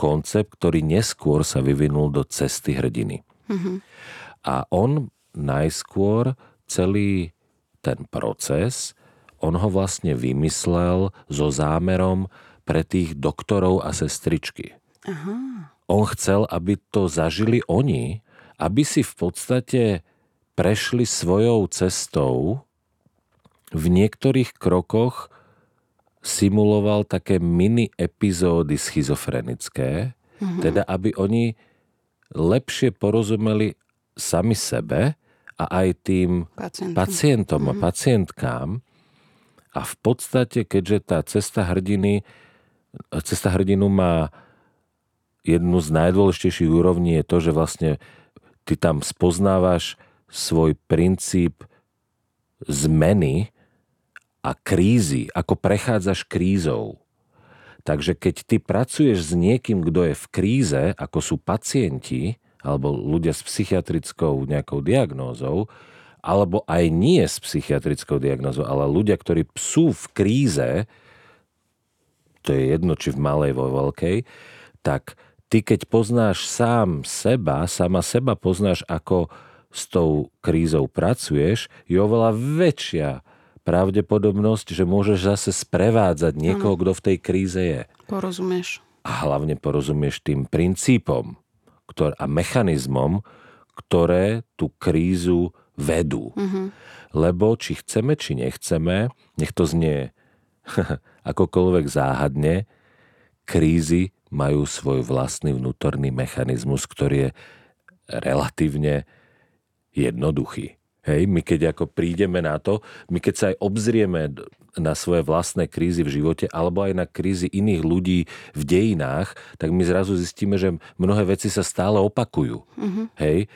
koncept, ktorý neskôr sa vyvinul do cesty hrdiny. Mhm. A on najskôr celý ten proces, on ho vlastne vymyslel so zámerom pre tých doktorov a sestričky. Aha. On chcel, aby to zažili oni, aby si v podstate prešli svojou cestou, v niektorých krokoch simuloval také mini epizódy schizofrenické, Mhm. teda aby oni lepšie porozumeli sami sebe a aj tým Pacientom. pacientom a pacientkám. A v podstate, keďže tá cesta hrdiny, cesta hrdinu má jednu z najdôležitejších úrovní je to, že vlastne ty tam spoznávaš svoj princíp zmeny a krízy, ako prechádzaš krízou. Takže keď ty pracuješ s niekým, kto je v kríze, ako sú pacienti, alebo ľudia s psychiatrickou nejakou diagnózou, alebo aj nie s psychiatrickou diagnózou, ale ľudia, ktorí sú v kríze, to je jedno, či v malej, vo veľkej, tak ty keď poznáš sám seba, sama seba poznáš, ako s tou krízou pracuješ, je oveľa väčšia pravdepodobnosť, že môžeš zase sprevádzať niekoho, kto v tej kríze je. Porozumieš. A hlavne porozumieš tým princípom ktor- a mechanizmom, ktoré tú krízu vedú. Mhm. Lebo či chceme, či nechceme, nech to znie akokoľvek záhadne, krízy majú svoj vlastný vnútorný mechanizmus, ktorý je relatívne jednoduchý. Hej, my keď ako prídeme na to, my keď sa aj obzrieme na svoje vlastné krízy v živote alebo aj na krízy iných ľudí v dejinách, tak my zrazu zistíme, že mnohé veci sa stále opakujú. Mm-hmm. Hej,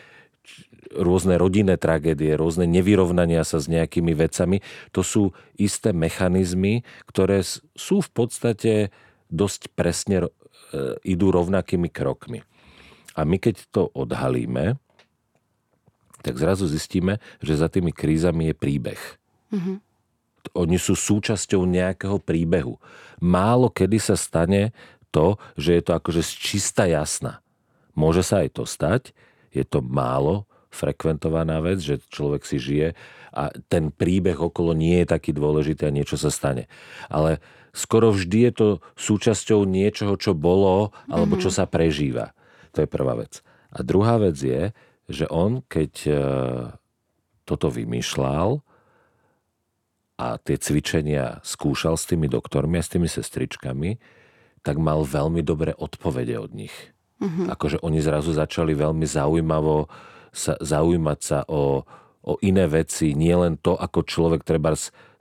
rôzne rodinné tragédie, rôzne nevyrovnania sa s nejakými vecami, to sú isté mechanizmy, ktoré sú v podstate dosť presne idú rovnakými krokmi. A my keď to odhalíme, tak zrazu zistíme, že za tými krízami je príbeh. Mm-hmm. Oni sú súčasťou nejakého príbehu. Málo kedy sa stane to, že je to akože čista jasná. Môže sa aj to stať, je to málo frekventovaná vec, že človek si žije a ten príbeh okolo nie je taký dôležitý a niečo sa stane. Ale skoro vždy je to súčasťou niečoho, čo bolo alebo čo sa prežíva. To je prvá vec. A druhá vec je, že on, keď e, toto vymýšľal a tie cvičenia skúšal s tými doktormi a s tými sestričkami, tak mal veľmi dobré odpovede od nich. Mm-hmm. Akože oni zrazu začali veľmi zaujímavo sa, zaujímať sa o, o iné veci, nie len to, ako človek treba,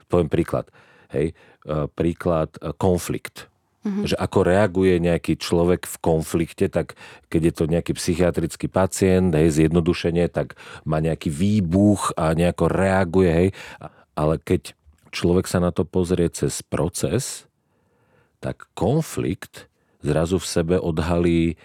poviem príklad, hej, e, príklad e, konflikt. Mm-hmm. Že ako reaguje nejaký človek v konflikte, tak keď je to nejaký psychiatrický pacient, hej, zjednodušenie, tak má nejaký výbuch a nejako reaguje, hej. Ale keď človek sa na to pozrie cez proces, tak konflikt zrazu v sebe odhalí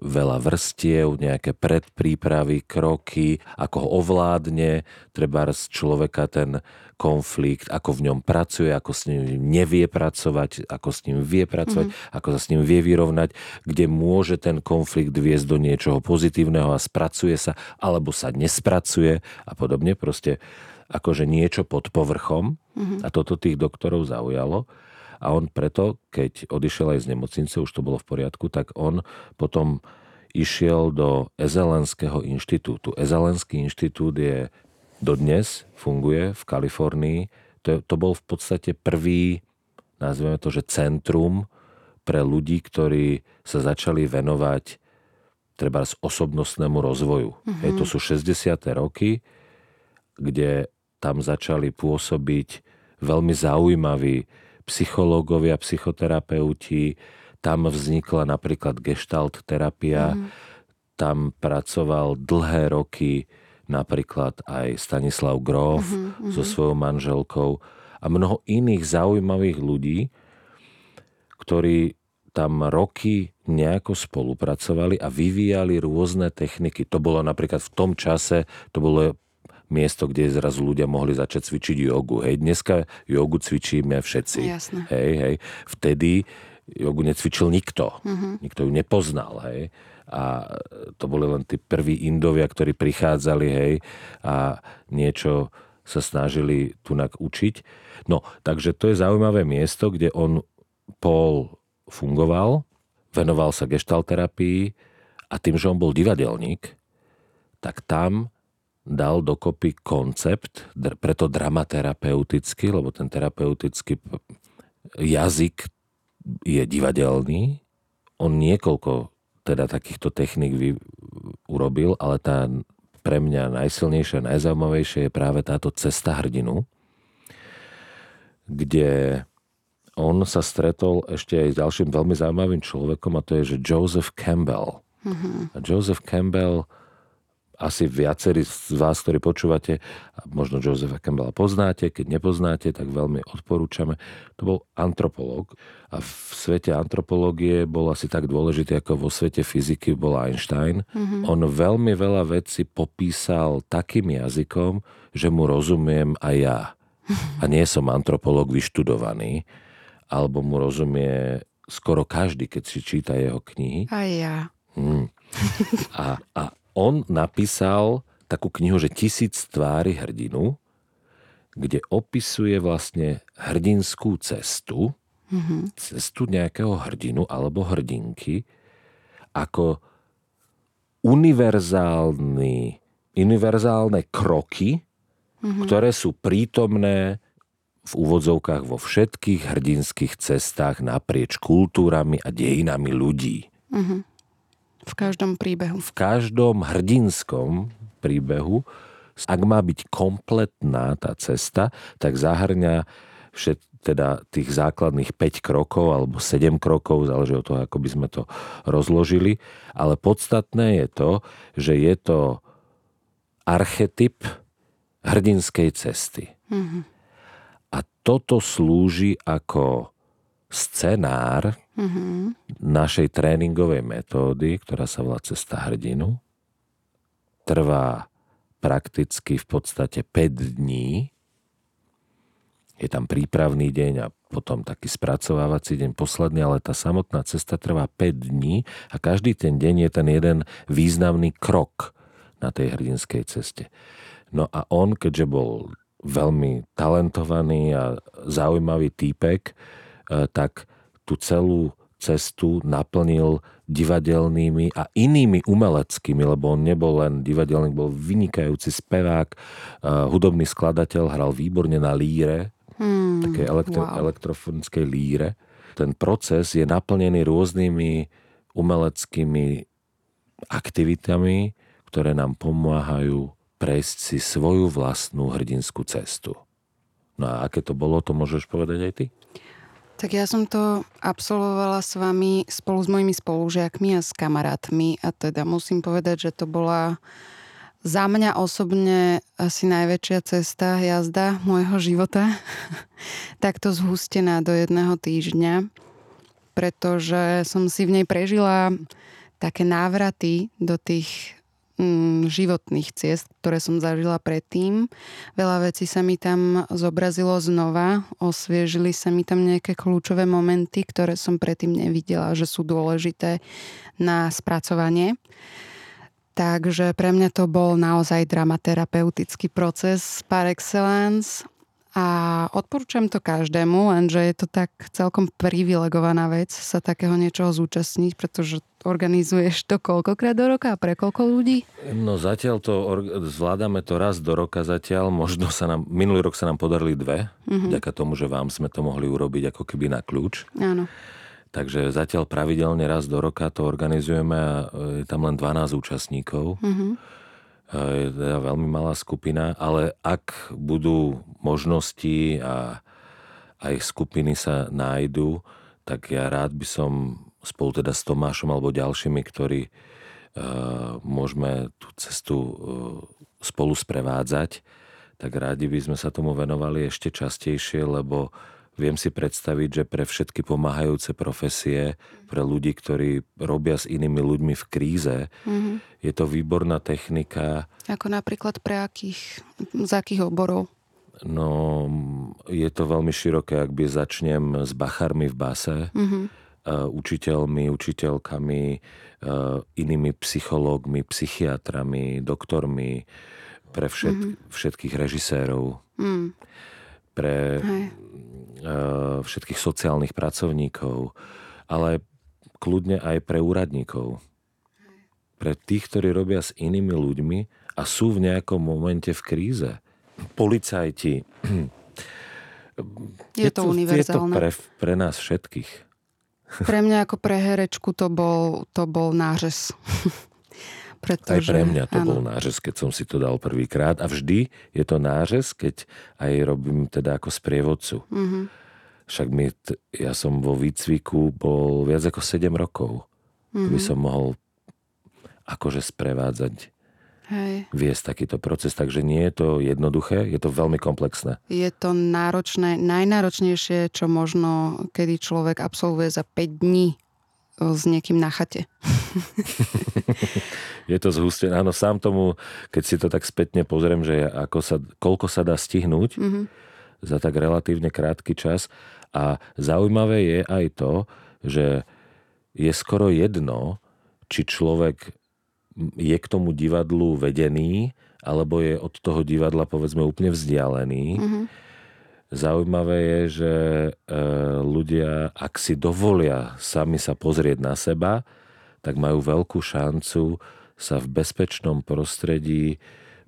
veľa vrstiev, nejaké predprípravy, kroky, ako ho ovládne, treba z človeka ten konflikt, ako v ňom pracuje, ako s ním nevie pracovať, ako s ním vie pracovať, mm-hmm. ako sa s ním vie vyrovnať, kde môže ten konflikt viesť do niečoho pozitívneho a spracuje sa, alebo sa nespracuje a podobne. Proste akože niečo pod povrchom mm-hmm. a toto tých doktorov zaujalo. A on preto, keď odišiel aj z nemocnice, už to bolo v poriadku, tak on potom išiel do Ezelenského inštitútu. Ezelenský inštitút je dodnes, funguje v Kalifornii. To, to bol v podstate prvý, nazveme to, že centrum pre ľudí, ktorí sa začali venovať treba z osobnostnému rozvoju. Mm-hmm. Hej, to sú 60. roky, kde tam začali pôsobiť veľmi zaujímaví psychológovia, psychoterapeuti, tam vznikla napríklad gestalt terapia, mm. tam pracoval dlhé roky napríklad aj Stanislav Grof mm-hmm, so svojou manželkou a mnoho iných zaujímavých ľudí, ktorí tam roky nejako spolupracovali a vyvíjali rôzne techniky. To bolo napríklad v tom čase, to bolo miesto, kde zrazu ľudia mohli začať cvičiť jogu. Hej, dneska jogu cvičíme všetci. Jasne. Hej, hej. Vtedy jogu necvičil nikto. Mm-hmm. Nikto ju nepoznal. Hej. A to boli len tí prví Indovia, ktorí prichádzali hej, a niečo sa snažili tunak učiť. No, takže to je zaujímavé miesto, kde on Paul fungoval, venoval sa gestalterapii a tým, že on bol divadelník, tak tam dal dokopy koncept, preto dramaterapeutický, lebo ten terapeutický jazyk je divadelný. On niekoľko teda takýchto technik vy, urobil, ale tá pre mňa najsilnejšia, najzaujímavejšia je práve táto cesta hrdinu, kde on sa stretol ešte aj s ďalším veľmi zaujímavým človekom a to je, že Joseph Campbell. Mm-hmm. A Joseph Campbell asi viacerí z vás, ktorí počúvate, možno Josepha Campbella poznáte, keď nepoznáte, tak veľmi odporúčame. To bol antropológ a v svete antropológie bol asi tak dôležitý, ako vo svete fyziky bol Einstein. Mm-hmm. On veľmi veľa vecí popísal takým jazykom, že mu rozumiem aj ja. A nie som antropológ vyštudovaný, alebo mu rozumie skoro každý, keď si číta jeho knihy. Aj ja. Hmm. A, a on napísal takú knihu, že Tisíc tvári hrdinu, kde opisuje vlastne hrdinskú cestu, mm-hmm. cestu nejakého hrdinu alebo hrdinky, ako univerzálny, univerzálne kroky, mm-hmm. ktoré sú prítomné v úvodzovkách vo všetkých hrdinských cestách naprieč kultúrami a dejinami ľudí. Mm-hmm. V každom príbehu. V každom hrdinskom príbehu, ak má byť kompletná tá cesta, tak zahrňa všet, teda tých základných 5 krokov alebo 7 krokov, záleží od toho, ako by sme to rozložili. Ale podstatné je to, že je to archetyp hrdinskej cesty. Mm-hmm. A toto slúži ako scenár našej tréningovej metódy, ktorá sa volá Cesta hrdinu. Trvá prakticky v podstate 5 dní. Je tam prípravný deň a potom taký spracovávací deň posledný, ale tá samotná cesta trvá 5 dní a každý ten deň je ten jeden významný krok na tej hrdinskej ceste. No a on, keďže bol veľmi talentovaný a zaujímavý týpek, E, tak tú celú cestu naplnil divadelnými a inými umeleckými, lebo on nebol len divadelník, bol vynikajúci spevák, e, hudobný skladateľ, hral výborne na líre, hmm, také elektro, wow. elektrofonickej líre. Ten proces je naplnený rôznymi umeleckými aktivitami, ktoré nám pomáhajú prejsť si svoju vlastnú hrdinskú cestu. No a aké to bolo, to môžeš povedať aj ty? Tak ja som to absolvovala s vami spolu s mojimi spolužiakmi a s kamarátmi a teda musím povedať, že to bola za mňa osobne asi najväčšia cesta jazda môjho života. Takto zhustená do jedného týždňa, pretože som si v nej prežila také návraty do tých životných ciest, ktoré som zažila predtým. Veľa vecí sa mi tam zobrazilo znova, osviežili sa mi tam nejaké kľúčové momenty, ktoré som predtým nevidela, že sú dôležité na spracovanie. Takže pre mňa to bol naozaj dramaterapeutický proces par excellence a odporúčam to každému, lenže je to tak celkom privilegovaná vec sa takého niečoho zúčastniť, pretože organizuješ to koľkokrát do roka a pre koľko ľudí? No zatiaľ to zvládame to raz do roka zatiaľ. Možno sa nám, minulý rok sa nám podarili dve, mm-hmm. vďaka tomu, že vám sme to mohli urobiť ako keby na kľúč. Áno. Takže zatiaľ pravidelne raz do roka to organizujeme a je tam len 12 účastníkov. Mm-hmm je teda veľmi malá skupina, ale ak budú možnosti a aj skupiny sa nájdu, tak ja rád by som spolu teda s Tomášom alebo ďalšími, ktorí uh, môžeme tú cestu uh, spolu sprevádzať, tak rádi by sme sa tomu venovali ešte častejšie, lebo Viem si predstaviť, že pre všetky pomáhajúce profesie, pre ľudí, ktorí robia s inými ľuďmi v kríze, mm-hmm. je to výborná technika. Ako napríklad pre akých, z akých oborov? No, je to veľmi široké, ak by začnem s bachármi v base, mm-hmm. Učiteľmi, učiteľkami, uh, inými psychológmi, psychiatrami, doktormi, pre všet, mm-hmm. všetkých režisérov. Mm pre Hej. Eh, všetkých sociálnych pracovníkov, ale kľudne aj pre úradníkov. Pre tých, ktorí robia s inými ľuďmi a sú v nejakom momente v kríze. Policajti. Je, je to, to univerzálne. Je to pre, pre nás všetkých. Pre mňa ako pre herečku to bol, to bol nářez. Pretože, aj pre mňa to áno. bol nářez, keď som si to dal prvýkrát. A vždy je to nářez, keď aj robím teda ako sprievodcu. Mm-hmm. Však my, t- ja som vo výcviku bol viac ako 7 rokov. Mm-hmm. By som mohol akože sprevádzať, Hej. viesť takýto proces. Takže nie je to jednoduché, je to veľmi komplexné. Je to náročné, najnáročnejšie, čo možno, kedy človek absolvuje za 5 dní s niekým na chate. Je to zhustené. Áno, sám tomu, keď si to tak spätne pozriem, že ako sa, koľko sa dá stihnúť Mm-hmm. za tak relatívne krátky čas. A zaujímavé je aj to, že je skoro jedno, či človek je k tomu divadlu vedený, alebo je od toho divadla povedzme úplne vzdialený. Mm-hmm. Zaujímavé je, že e, ľudia, ak si dovolia sami sa pozrieť na seba, tak majú veľkú šancu sa v bezpečnom prostredí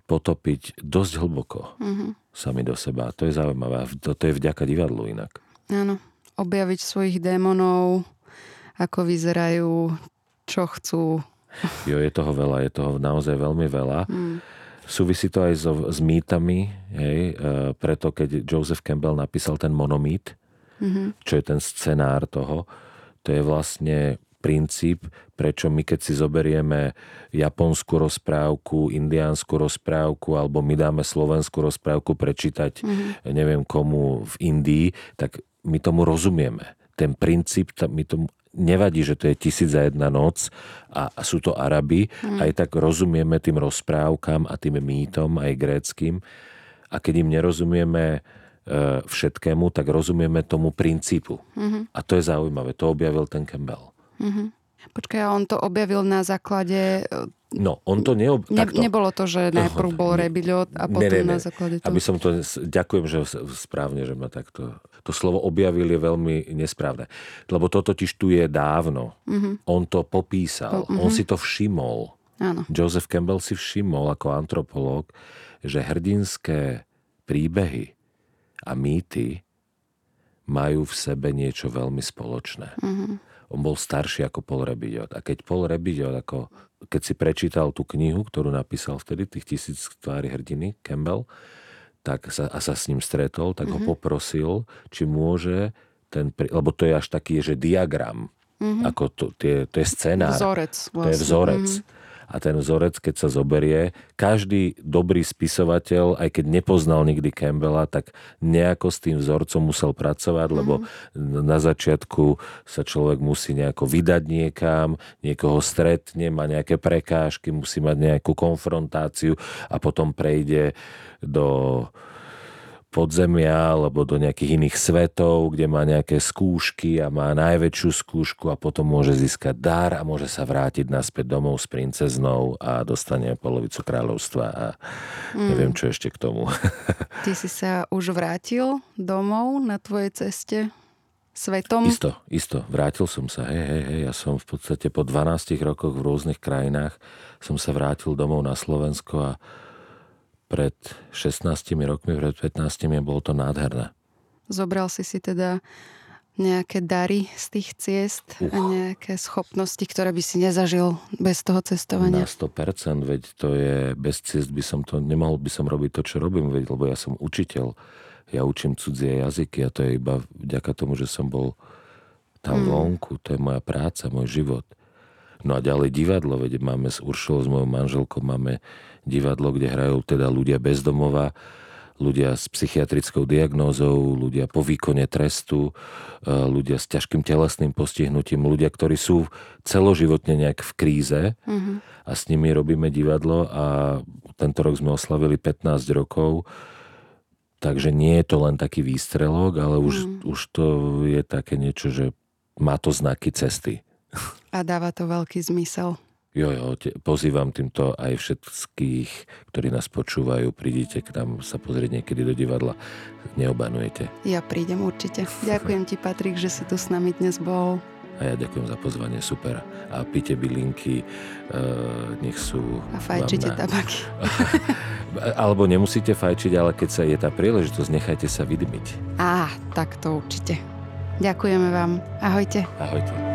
potopiť dosť hlboko Mm-hmm. sami do seba. To je zaujímavé. To je vďaka divadlu inak. Áno, objaviť svojich démonov, ako vyzerajú, čo chcú. Jo, je toho veľa, je toho naozaj veľmi veľa. Mm. Súvisí to aj so, s mýtami, hej, e, preto keď Joseph Campbell napísal ten monomít, Mm-hmm. čo je ten scenár toho, to je vlastne princíp, prečo my keď si zoberieme japonskú rozprávku, indiánsku rozprávku alebo my dáme slovenskú rozprávku prečítať Mm-hmm. neviem komu v Indii, tak my tomu rozumieme. Ten princíp, my tomu nevadí, že to je tisíc za jedna noc a, a sú to Araby, mm. aj tak rozumieme tým rozprávkam a tým mýtom, aj gréckým. A keď im nerozumieme e, všetkému, tak rozumieme tomu princípu. Mm-hmm. A to je zaujímavé. To objavil ten Campbell. Mm-hmm. Počkaj, a on to objavil na základe... No, on to neob... Ne, takto. nebolo to, že najprv bol Ne- Rebiľot a ne, potom ne, ne. na základe toho. Aby som to... Ďakujem, že správne, že ma takto... To slovo objavil je veľmi nesprávne. Lebo to totiž tu je dávno. Mhm. On to popísal. Po- mhm. On si to všimol. Áno. Joseph Campbell si všimol ako antropológ, že hrdinské príbehy a mýty majú v sebe niečo veľmi spoločné. Mhm. On bol starší ako Paul Rebillot. A keď Paul Rebillot, ako, keď si prečítal tú knihu, ktorú napísal vtedy, tých tisíc tvári hrdiny, Campbell, tak sa, a sa s ním stretol, tak ho poprosil, či môže ten, lebo to je až taký, že diagram, Mhm. ako to, tie, to je scenár. Vzorec. To je Vlastne. vzorec. Mhm. A ten vzorec, keď sa zoberie, každý dobrý spisovateľ, aj keď nepoznal nikdy Campbella, tak nejako s tým vzorcom musel pracovať, lebo na začiatku sa človek musí nejako vydať niekam, niekoho stretne, má nejaké prekážky, musí mať nejakú konfrontáciu a potom prejde do podzemia alebo do nejakých iných svetov, kde má nejaké skúšky a má najväčšiu skúšku a potom môže získať dar a môže sa vrátiť naspäť domov s princeznou a dostane polovicu kráľovstva a neviem čo ešte k tomu. Ty si sa už vrátil domov na tvojej ceste svetom? Isto, isto, vrátil som sa, hej, hej, hej, ja som v podstate po 12 rokoch v rôznych krajinách som sa vrátil domov na Slovensko a pred 16 rokmi, pred 15 bolo to nádherné. Zobral si si teda nejaké dary z tých ciest a Uch. nejaké schopnosti, ktoré by si nezažil bez toho Na cestovania. 100%, veď to je, bez ciest by som to, nemohol by som robiť to, čo robím, veď, lebo ja som učiteľ, ja učím cudzie jazyky a to je iba vďaka tomu, že som bol tam Mm. vonku, to je moja práca, môj život. No a ďalej divadlo, veď máme s Uršou, s mojou manželkou, máme divadlo, kde hrajú teda ľudia bezdomova, ľudia s psychiatrickou diagnózou, ľudia po výkone trestu, e, ľudia s ťažkým telesným postihnutím, ľudia, ktorí sú celoživotne nejak v kríze Mhm. a s nimi robíme divadlo a tento rok sme oslavili 15 rokov, takže nie je to len taký výstrelok, ale už, Mm. už to je také niečo, že má to znaky cesty. A dáva to veľký zmysel. Jo, jo, te, pozývam týmto aj všetkých, ktorí nás počúvajú, prídite k nám sa pozrieť niekedy do divadla, neobanujete. Ja prídem určite. Ďakujem ti, Patrik, že si tu s nami dnes bol. A ja ďakujem za pozvanie, super. A pite bylinky, e, nech sú... A fajčite na- tabaky. Alebo nemusíte fajčiť, ale keď sa je tá príležitosť, nechajte sa vydmiť. Á, tak to určite. Ďakujeme vám. Ahojte. Ahojte.